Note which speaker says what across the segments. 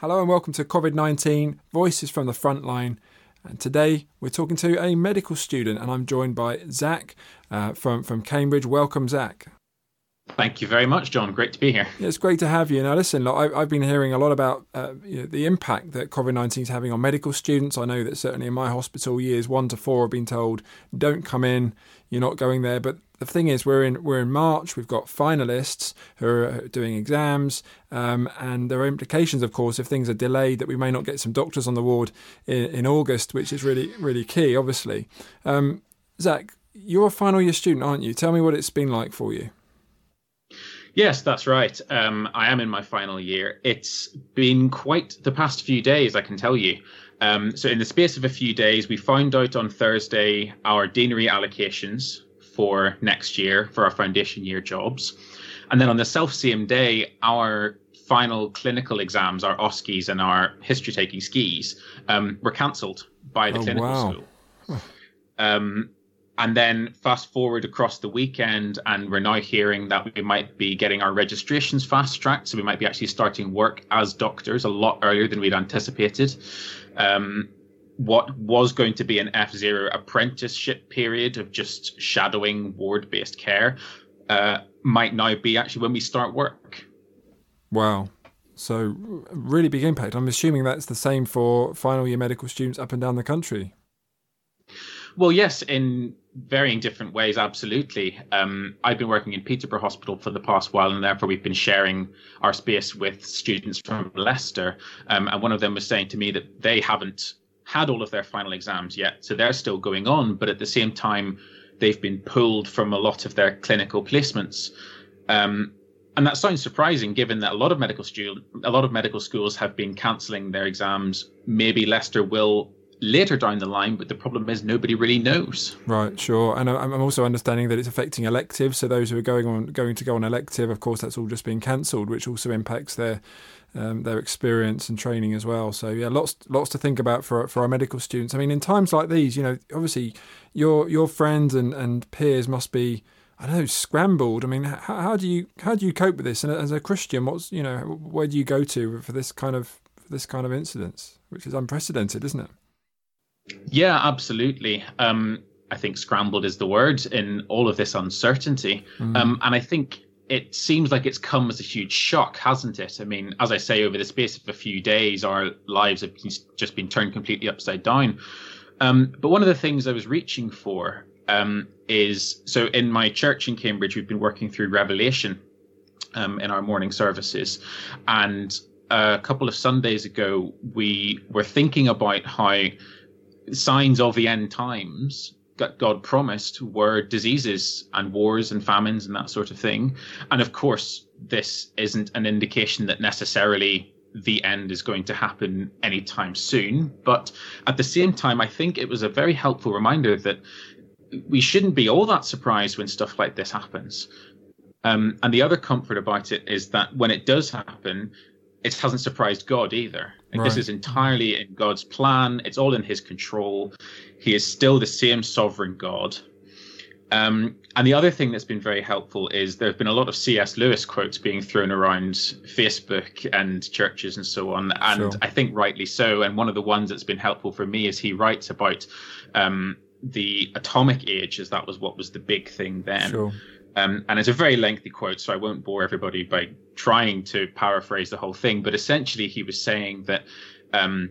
Speaker 1: Hello and welcome to COVID 19 Voices from the Frontline. And today we're talking to a medical student, and I'm joined by Zach uh, from, from Cambridge. Welcome, Zach.
Speaker 2: Thank you very much, John. Great to be here.
Speaker 1: It's great to have you. Now, listen, look, I, have been hearing a lot about uh, you know, the impact that COVID 19 is having on medical students. I know that certainly in my hospital, years one to four have been told, don't come in, you're not going there. But the thing is, we're in we're in March. We've got finalists who are doing exams, um, and there are implications, of course, if things are delayed, that we may not get some doctors on the ward in, in August, which is really really key, obviously. Um, Zach, you're a final year student, aren't you? Tell me what it's been like for you.
Speaker 2: Yes, that's right. Um, I am in my final year. It's been quite the past few days, I can tell you. Um, so, in the space of a few days, we found out on Thursday our deanery allocations for next year for our foundation year jobs. And then on the self same day, our final clinical exams, our OSCEs and our history taking skis, um, were cancelled by the oh, clinical wow. school. Um, and then fast forward across the weekend, and we're now hearing that we might be getting our registrations fast tracked. So we might be actually starting work as doctors a lot earlier than we'd anticipated. Um, what was going to be an F Zero apprenticeship period of just shadowing ward based care uh, might now be actually when we start work.
Speaker 1: Wow. So, really big impact. I'm assuming that's the same for final year medical students up and down the country.
Speaker 2: Well, yes, in varying different ways, absolutely. Um, I've been working in Peterborough Hospital for the past while, and therefore we've been sharing our space with students from Leicester. Um, and one of them was saying to me that they haven't had all of their final exams yet, so they're still going on, but at the same time, they've been pulled from a lot of their clinical placements. Um, and that sounds surprising, given that a lot of medical stu- a lot of medical schools have been cancelling their exams. Maybe Leicester will later down the line, but the problem is nobody really knows.
Speaker 1: Right, sure. And I'm also understanding that it's affecting electives. So those who are going on going to go on elective, of course, that's all just being cancelled, which also impacts their um, their experience and training as well. So yeah, lots lots to think about for for our medical students. I mean, in times like these, you know, obviously your your friends and, and peers must be I don't know scrambled. I mean, how, how do you how do you cope with this? And as a Christian, what's you know where do you go to for this kind of this kind of incidents, which is unprecedented, isn't it?
Speaker 2: Yeah, absolutely. Um, I think scrambled is the word in all of this uncertainty. Mm. Um, and I think it seems like it's come as a huge shock, hasn't it? I mean, as I say, over the space of a few days, our lives have just been turned completely upside down. Um, but one of the things I was reaching for um, is so in my church in Cambridge, we've been working through Revelation um, in our morning services. And a couple of Sundays ago, we were thinking about how signs of the end times that God promised were diseases and wars and famines and that sort of thing. And of course, this isn't an indication that necessarily the end is going to happen anytime soon. But at the same time, I think it was a very helpful reminder that we shouldn't be all that surprised when stuff like this happens. Um, and the other comfort about it is that when it does happen, it hasn't surprised God either. Right. This is entirely in God's plan. It's all in His control. He is still the same sovereign God. Um, and the other thing that's been very helpful is there have been a lot of C.S. Lewis quotes being thrown around Facebook and churches and so on, and sure. I think rightly so. And one of the ones that's been helpful for me is he writes about um, the atomic age, as that was what was the big thing then. Sure. Um, and it's a very lengthy quote, so I won't bore everybody by trying to paraphrase the whole thing. But essentially, he was saying that um,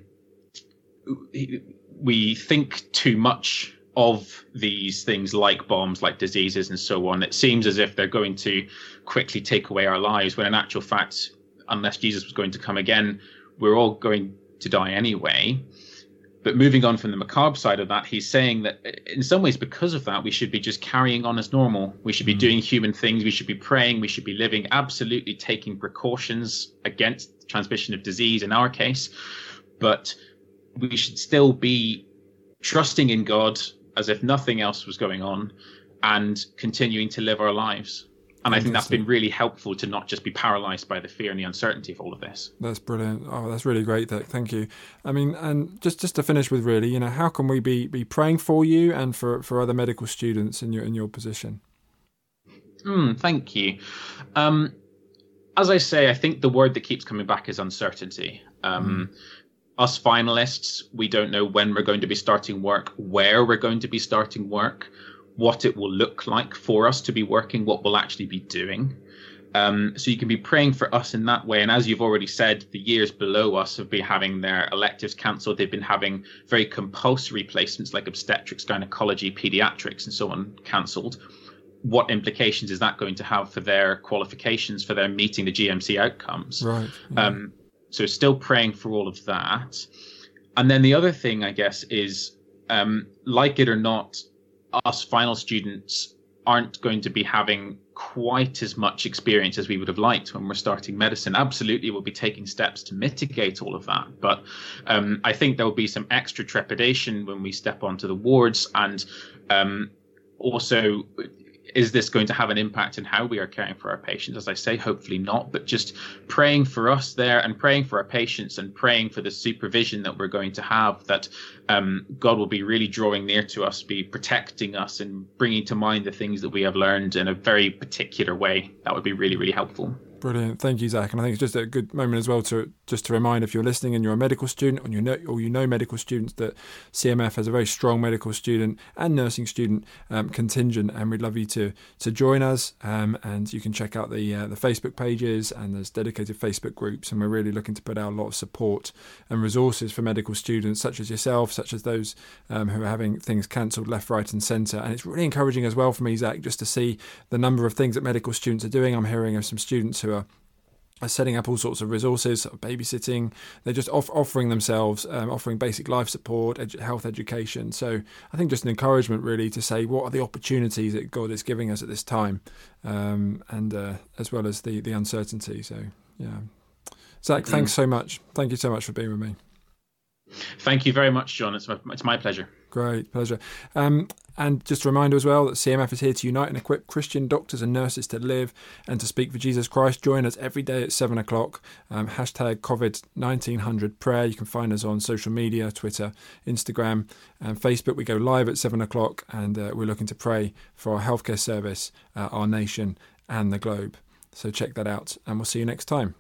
Speaker 2: we think too much of these things like bombs, like diseases, and so on. It seems as if they're going to quickly take away our lives, when in actual fact, unless Jesus was going to come again, we're all going to die anyway. But moving on from the macabre side of that, he's saying that in some ways, because of that, we should be just carrying on as normal. We should be mm. doing human things. We should be praying. We should be living, absolutely taking precautions against transmission of disease in our case. But we should still be trusting in God as if nothing else was going on and continuing to live our lives. And I think that's been really helpful to not just be paralyzed by the fear and the uncertainty of all of this.
Speaker 1: That's brilliant. Oh, that's really great. Thank you. I mean, and just just to finish with, really, you know, how can we be be praying for you and for for other medical students in your in your position?
Speaker 2: Mm, thank you. Um, as I say, I think the word that keeps coming back is uncertainty. Um, mm. Us finalists, we don't know when we're going to be starting work, where we're going to be starting work, what it will look like for us to be working, what we'll actually be doing. Um, so you can be praying for us in that way. And as you've already said, the years below us have been having their electives cancelled. They've been having very compulsory placements like obstetrics, gynecology, pediatrics, and so on cancelled. What implications is that going to have for their qualifications, for their meeting the GMC outcomes?
Speaker 1: Right. Yeah.
Speaker 2: Um, so still praying for all of that. And then the other thing, I guess, is um, like it or not, us final students aren't going to be having quite as much experience as we would have liked when we're starting medicine. Absolutely, we'll be taking steps to mitigate all of that. But um, I think there will be some extra trepidation when we step onto the wards and um, also is this going to have an impact in how we are caring for our patients? As I say, hopefully not, but just praying for us there and praying for our patients and praying for the supervision that we're going to have, that um, God will be really drawing near to us, be protecting us, and bringing to mind the things that we have learned in a very particular way. That would be really, really helpful.
Speaker 1: Brilliant, thank you, Zach. And I think it's just a good moment as well to just to remind if you're listening and you're a medical student, or you know, or you know medical students, that CMF has a very strong medical student and nursing student um, contingent, and we'd love you to to join us. Um, and you can check out the uh, the Facebook pages and there's dedicated Facebook groups, and we're really looking to put out a lot of support and resources for medical students such as yourself, such as those um, who are having things cancelled left, right, and centre. And it's really encouraging as well for me, Zach, just to see the number of things that medical students are doing. I'm hearing of some students who are setting up all sorts of resources, babysitting. They're just off- offering themselves, um, offering basic life support, edu- health education. So I think just an encouragement really to say what are the opportunities that God is giving us at this time, um, and uh, as well as the the uncertainty. So yeah, Zach, thanks so much. Thank you so much for being with me.
Speaker 2: Thank you very much, John. It's my, it's my pleasure.
Speaker 1: Great pleasure. Um, and just a reminder as well that CMF is here to unite and equip Christian doctors and nurses to live and to speak for Jesus Christ. Join us every day at 7 o'clock. Um, hashtag COVID 1900 prayer. You can find us on social media Twitter, Instagram, and Facebook. We go live at 7 o'clock and uh, we're looking to pray for our healthcare service, uh, our nation, and the globe. So check that out and we'll see you next time.